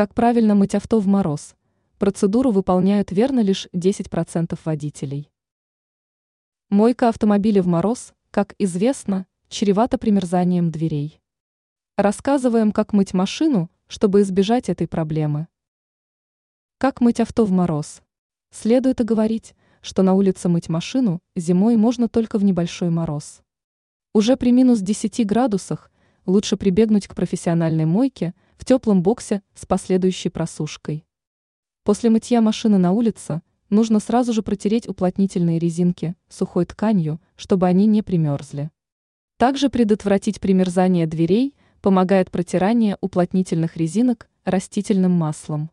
Как правильно мыть авто в мороз? Процедуру выполняют верно лишь 10% водителей. Мойка автомобиля в мороз, как известно, чревата примерзанием дверей. Рассказываем, как мыть машину, чтобы избежать этой проблемы. Как мыть авто в мороз? Следует оговорить, что на улице мыть машину зимой можно только в небольшой мороз. Уже при минус 10 градусах лучше прибегнуть к профессиональной мойке в теплом боксе с последующей просушкой. После мытья машины на улице нужно сразу же протереть уплотнительные резинки сухой тканью, чтобы они не примерзли. Также предотвратить примерзание дверей помогает протирание уплотнительных резинок растительным маслом.